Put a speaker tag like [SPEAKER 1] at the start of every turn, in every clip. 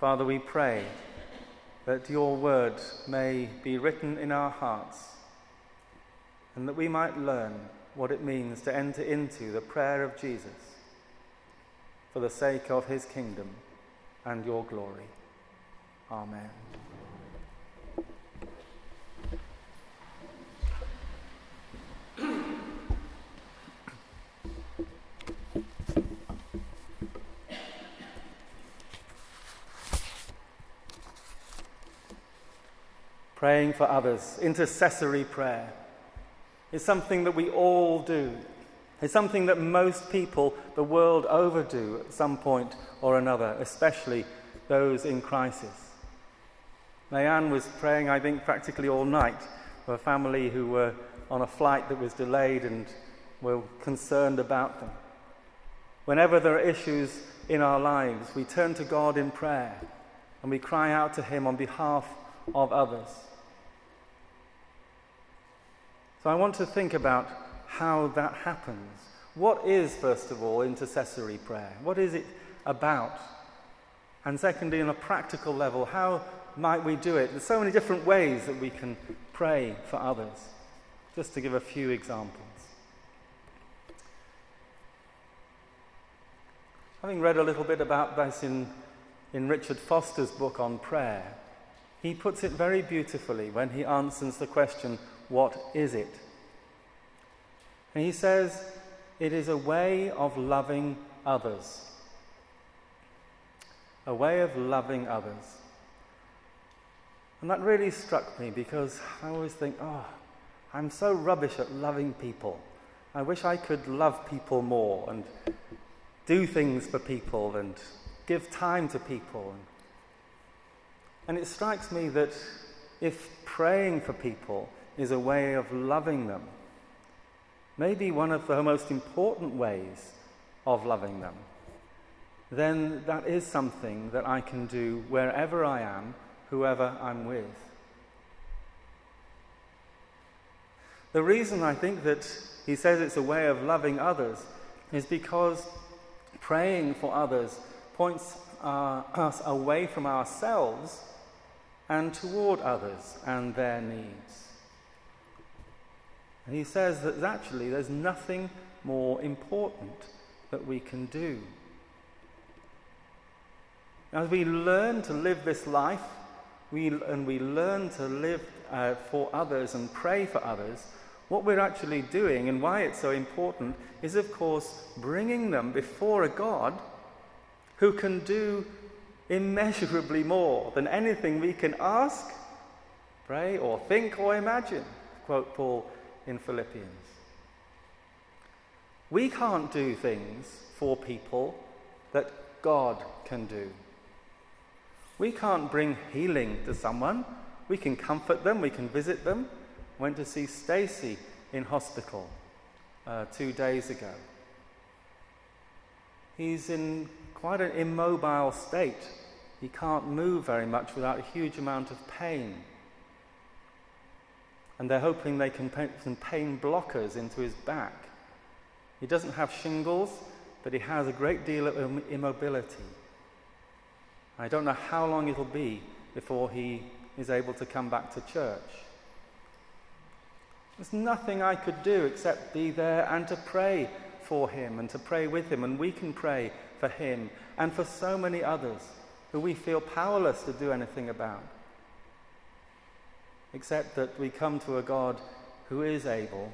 [SPEAKER 1] Father, we pray that your word may be written in our hearts and that we might learn what it means to enter into the prayer of Jesus for the sake of his kingdom and your glory. Amen. Praying for others, intercessory prayer, is something that we all do. It's something that most people the world over do at some point or another, especially those in crisis. Mayanne was praying, I think, practically all night for a family who were on a flight that was delayed and were concerned about them. Whenever there are issues in our lives, we turn to God in prayer and we cry out to Him on behalf of others. So I want to think about how that happens. What is, first of all, intercessory prayer? What is it about? And secondly, on a practical level, how might we do it? There's so many different ways that we can pray for others. Just to give a few examples. Having read a little bit about this in, in Richard Foster's book on prayer, he puts it very beautifully when he answers the question, What is it? And he says, It is a way of loving others. A way of loving others. And that really struck me because I always think, oh, I'm so rubbish at loving people. I wish I could love people more and do things for people and give time to people. And it strikes me that if praying for people is a way of loving them, maybe one of the most important ways of loving them, then that is something that I can do wherever I am whoever I'm with. The reason I think that he says it's a way of loving others is because praying for others points uh, us away from ourselves and toward others and their needs. And he says that actually there's nothing more important that we can do. As we learn to live this life we, and we learn to live uh, for others and pray for others, what we're actually doing and why it's so important is, of course, bringing them before a God who can do immeasurably more than anything we can ask, pray, or think or imagine, quote Paul in Philippians. We can't do things for people that God can do. We can't bring healing to someone. We can comfort them, we can visit them. Went to see Stacy in hospital uh, two days ago. He's in quite an immobile state. He can't move very much without a huge amount of pain. And they're hoping they can put some pain blockers into his back. He doesn't have shingles, but he has a great deal of immobility. I don't know how long it'll be before he is able to come back to church. There's nothing I could do except be there and to pray for him and to pray with him. And we can pray for him and for so many others who we feel powerless to do anything about. Except that we come to a God who is able,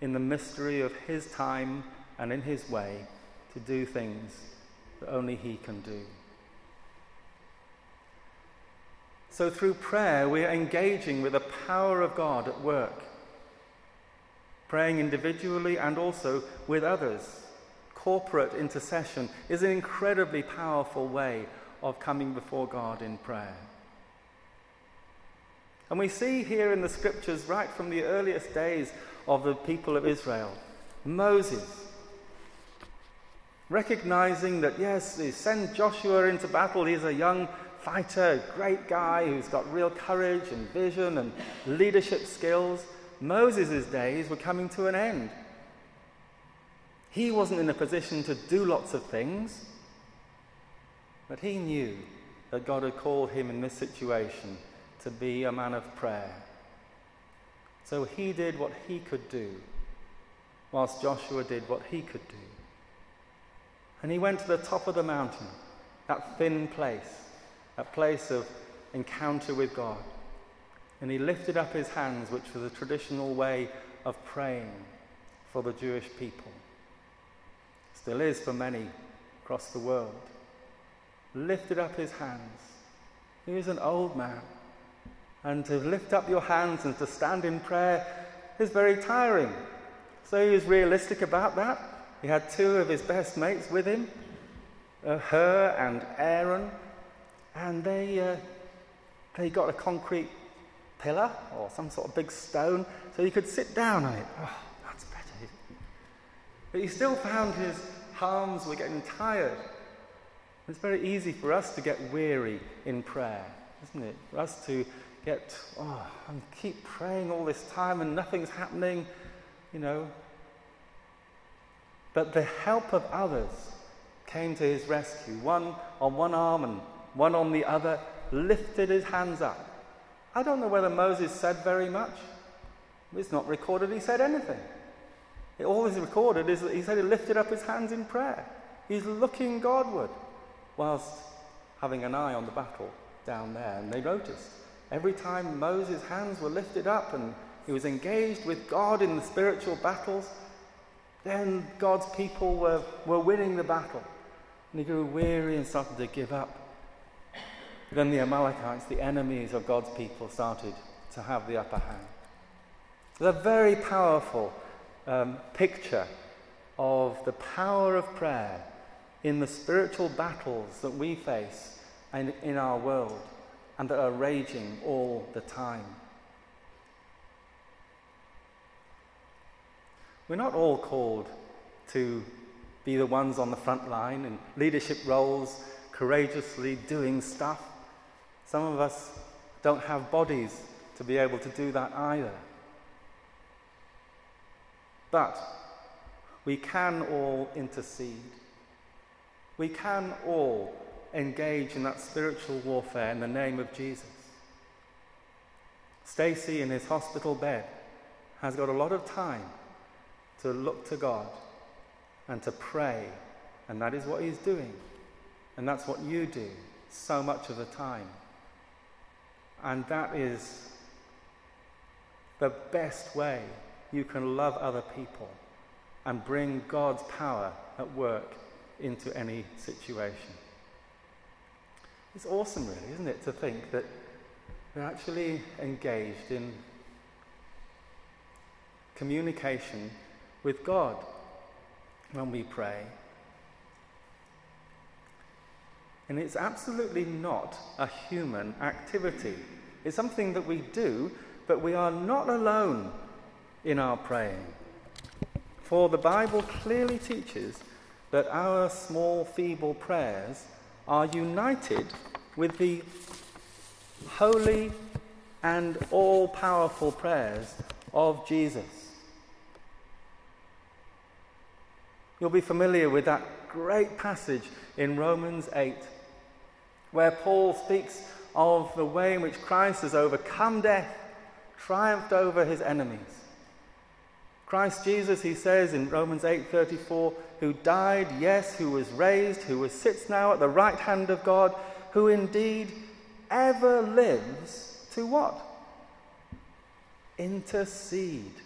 [SPEAKER 1] in the mystery of his time and in his way, to do things that only he can do. So, through prayer, we are engaging with the power of God at work, praying individually and also with others. Corporate intercession is an incredibly powerful way of coming before God in prayer. And we see here in the scriptures, right from the earliest days of the people of Israel, Moses recognizing that, yes, they send Joshua into battle, he's a young fighter, great guy who's got real courage and vision and leadership skills. Moses' days were coming to an end. He wasn't in a position to do lots of things, but he knew that God had called him in this situation to be a man of prayer. So he did what he could do, whilst Joshua did what he could do. And he went to the top of the mountain, that thin place, that place of encounter with God. And he lifted up his hands, which was a traditional way of praying for the Jewish people. Still is for many across the world. Lifted up his hands. He was an old man. And to lift up your hands and to stand in prayer is very tiring. So he was realistic about that. He had two of his best mates with him, uh, Hur and Aaron, and they, uh, they got a concrete pillar or some sort of big stone so he could sit down on it. Oh, that's better. But he still found his arms were getting tired. It's very easy for us to get weary in prayer, isn't it? For us to get, oh, I keep praying all this time and nothing's happening, you know. But the help of others came to his rescue. One on one arm and one on the other lifted his hands up. I don't know whether Moses said very much. It's not recorded he said anything. It, all is recorded is that he said he lifted up his hands in prayer. He's looking Godward whilst having an eye on the battle down there. And they noticed every time Moses' hands were lifted up and he was engaged with God in the spiritual battles, then God's people were, were winning the battle. And he grew weary and started to give up. Then the Amalekites, the enemies of God's people, started to have the upper hand. It's a very powerful um, picture of the power of prayer in the spiritual battles that we face and in our world and that are raging all the time. We're not all called to be the ones on the front line in leadership roles, courageously doing stuff. Some of us don't have bodies to be able to do that either. But we can all intercede. We can all engage in that spiritual warfare in the name of Jesus. Stacy, in his hospital bed, has got a lot of time to look to God and to pray, and that is what he's doing. And that's what you do so much of the time. And that is the best way you can love other people and bring God's power at work into any situation. It's awesome, really, isn't it, to think that we're actually engaged in communication with God when we pray. And it's absolutely not a human activity. It's something that we do, but we are not alone in our praying. For the Bible clearly teaches that our small, feeble prayers are united with the holy and all powerful prayers of Jesus. You'll be familiar with that great passage in Romans 8, where Paul speaks of the way in which Christ has overcome death, triumphed over his enemies. Christ Jesus, he says in Romans 8:34, who died, yes, who was raised, who sits now at the right hand of God, who indeed ever lives to what? Intercede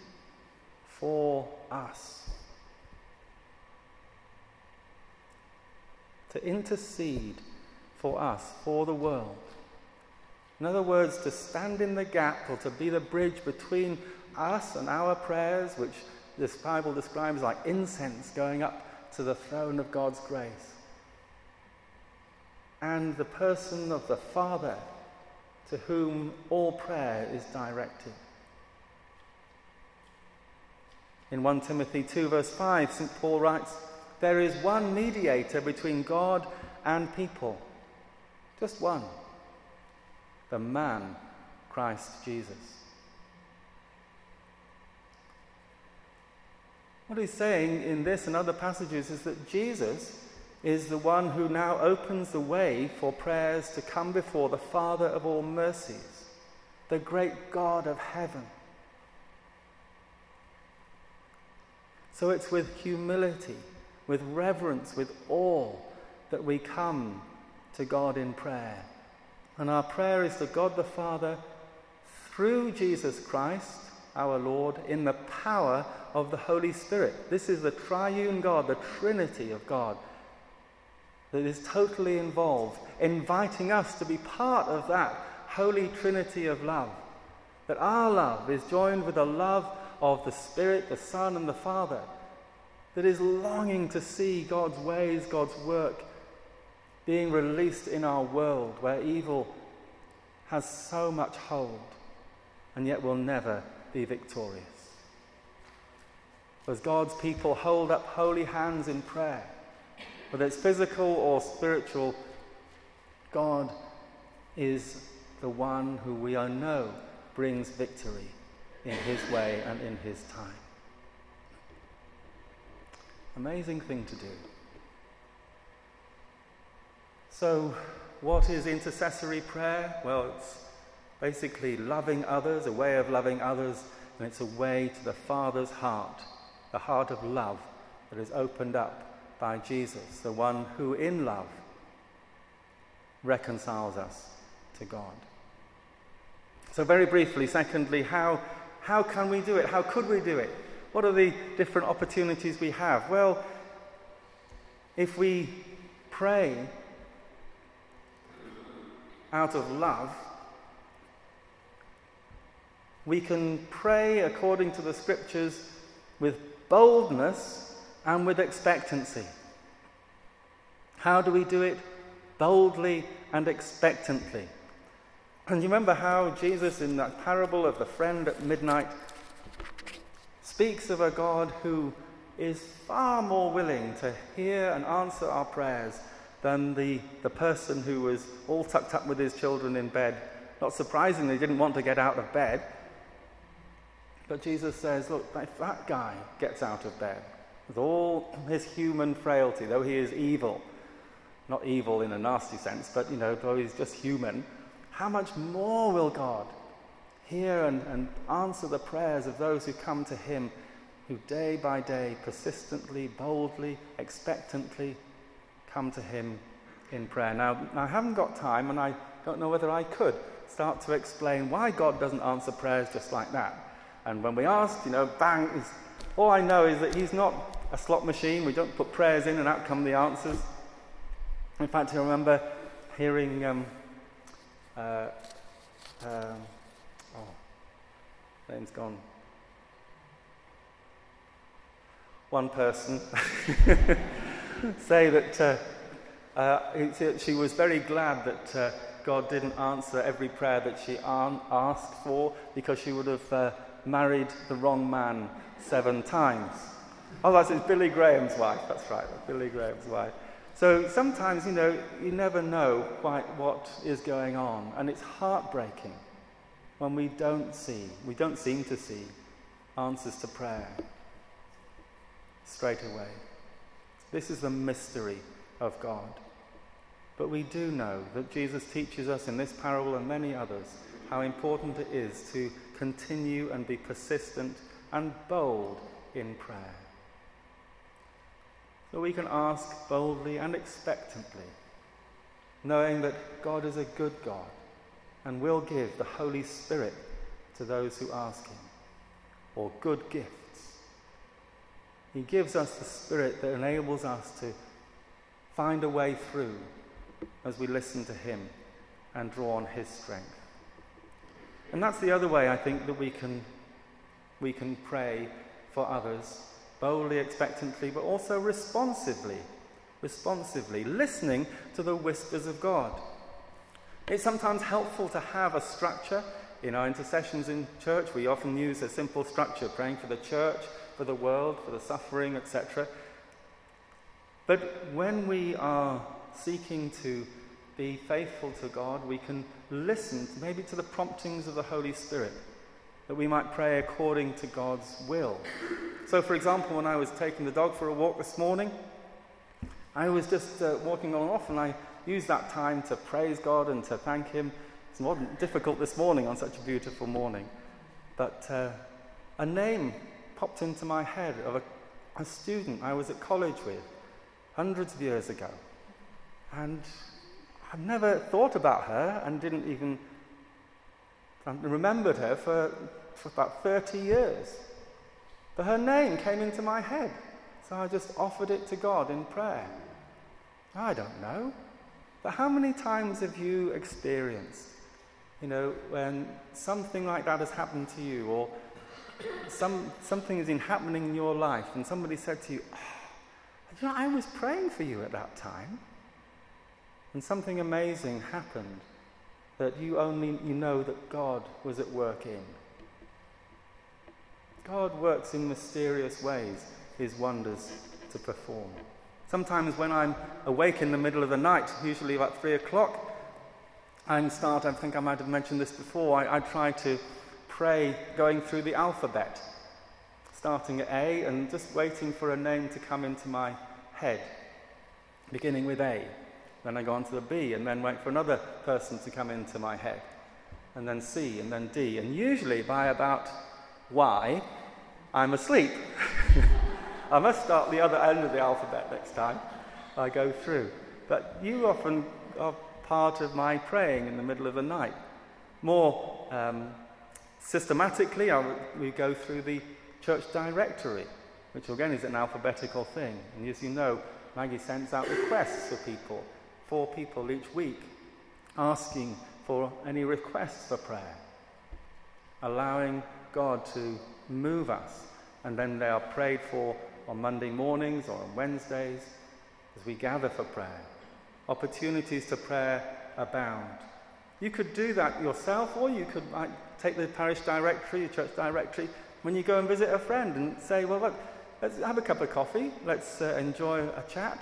[SPEAKER 1] for us. To intercede for us, for the world. In other words, to stand in the gap or to be the bridge between us and our prayers, which this Bible describes like incense going up to the throne of God's grace, and the person of the Father to whom all prayer is directed. In 1 Timothy 2, verse 5, St. Paul writes, There is one mediator between God and people, just one, the man, Christ Jesus. What he's saying in this and other passages is that Jesus is the one who now opens the way for prayers to come before the Father of all mercies, the great God of heaven. So it's with humility, with reverence, with awe that we come to God in prayer. And our prayer is to God the Father through Jesus Christ, our Lord, in the power of the Holy Spirit. This is the triune God, the Trinity of God, that is totally involved, inviting us to be part of that holy Trinity of love. That our love is joined with the love of the Spirit, the Son, and the Father, that is longing to see God's ways, God's work being released in our world where evil has so much hold and yet will never be victorious. As God's people hold up holy hands in prayer, whether it's physical or spiritual, God is the one who we know brings victory in His way and in His time. Amazing thing to do. So, what is intercessory prayer? Well, it's basically loving others, a way of loving others, and it's a way to the Father's heart, the heart of love that is opened up by Jesus, the one who in love reconciles us to God. So, very briefly, secondly, how, how can we do it? How could we do it? What are the different opportunities we have? Well, if we pray out of love, we can pray according to the scriptures with boldness and with expectancy. How do we do it? Boldly and expectantly. And you remember how Jesus, in that parable of the friend at midnight, speaks of a God who is far more willing to hear and answer our prayers than the, the person who was all tucked up with his children in bed. Not surprisingly, didn't want to get out of bed. But Jesus says, Look, if that guy gets out of bed with all his human frailty, though he is evil, not evil in a nasty sense, but you know, though he's just human, how much more will God hear and, and answer the prayers of those who come to him, who day by day, persistently, boldly, expectantly come to him in prayer. Now, I haven't got time, and I don't know whether I could start to explain why God doesn't answer prayers just like that. And when we ask, you know, bang, all I know is that He's not a slot machine. We don't put prayers in and out come the answers. In fact, I remember hearing, um, uh, um, oh, name's gone. One person say that uh, uh, she was very glad that uh, God didn't answer every prayer that she asked for because she would have uh, married the wrong man seven times. Oh, that's it's Billy Graham's wife. That's right, Billy Graham's wife. So sometimes, you know, you never know quite what is going on, and it's heartbreaking when we don't see, we don't seem to see answers to prayer straight away. This is the mystery of God. But we do know that Jesus teaches us in this parable and many others how important it is to continue and be persistent and bold in prayer. So we can ask boldly and expectantly, knowing that God is a good God and will give the Holy Spirit to those who ask Him, or good gifts. He gives us the Spirit that enables us to find a way through as we listen to Him and draw on His strength. And that's the other way I think that we can, we can pray for others, boldly, expectantly, but also responsively. Responsively, listening to the whispers of God. It's sometimes helpful to have a structure. In our intercessions in church, we often use a simple structure, praying for the church, for the world, for the suffering, etc. But when we are seeking to be faithful to God, we can listen maybe to the promptings of the Holy Spirit, that we might pray according to God's will. So, for example, when I was taking the dog for a walk this morning, I was just uh, walking on and off, and I used that time to praise God and to thank Him. It wasn't difficult this morning on such a beautiful morning. But uh, a name popped into my head of a, a student I was at college with hundreds of years ago. And I've never thought about her and didn't even remembered her for, for about 30 years. But her name came into my head. So I just offered it to God in prayer. I don't know. But how many times have you experienced, you know, when something like that has happened to you, or some, something has been happening in your life, and somebody said to you, oh, you know, I was praying for you at that time, and something amazing happened that you only you know that God was at work in. God works in mysterious ways his wonders to perform. Sometimes when I'm awake in the middle of the night, usually about three o'clock, I start, I think I might have mentioned this before, I, I try to pray going through the alphabet, starting at A and just waiting for a name to come into my head, beginning with A. Then I go on to the B and then wait for another person to come into my head. And then C and then D. And usually by about Y, I'm asleep. I must start the other end of the alphabet next time I go through. But you often are part of my praying in the middle of the night. More um, systematically, we go through the church directory, which again is an alphabetical thing. And as you know, Maggie sends out requests for people, four people each week, asking for any requests for prayer, allowing God to move us. And then they are prayed for on Monday mornings or on Wednesdays as we gather for prayer. Opportunities to prayer abound. You could do that yourself, or you could like, take the parish directory, the church directory, when you go and visit a friend and say, well, look, let's have a cup of coffee, let's uh, enjoy a chat,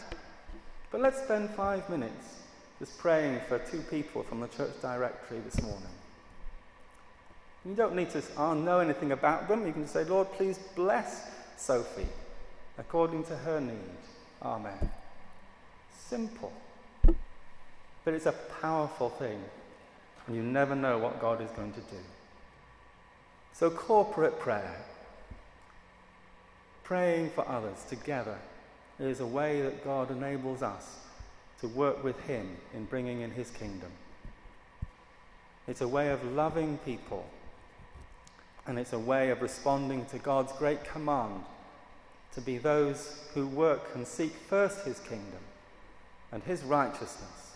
[SPEAKER 1] but let's spend five minutes just praying for two people from the church directory this morning. You don't need to uh, know anything about them. You can say, Lord, please bless Sophie according to her need. Amen. Simple. But it's a powerful thing, and you never know what God is going to do. So, corporate prayer, praying for others together, is a way that God enables us to work with Him in bringing in His kingdom. It's a way of loving people, and it's a way of responding to God's great command to be those who work and seek first his kingdom and his righteousness,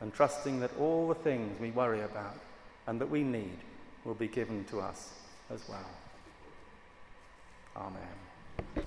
[SPEAKER 1] and trusting that all the things we worry about and that we need will be given to us as well. Amen.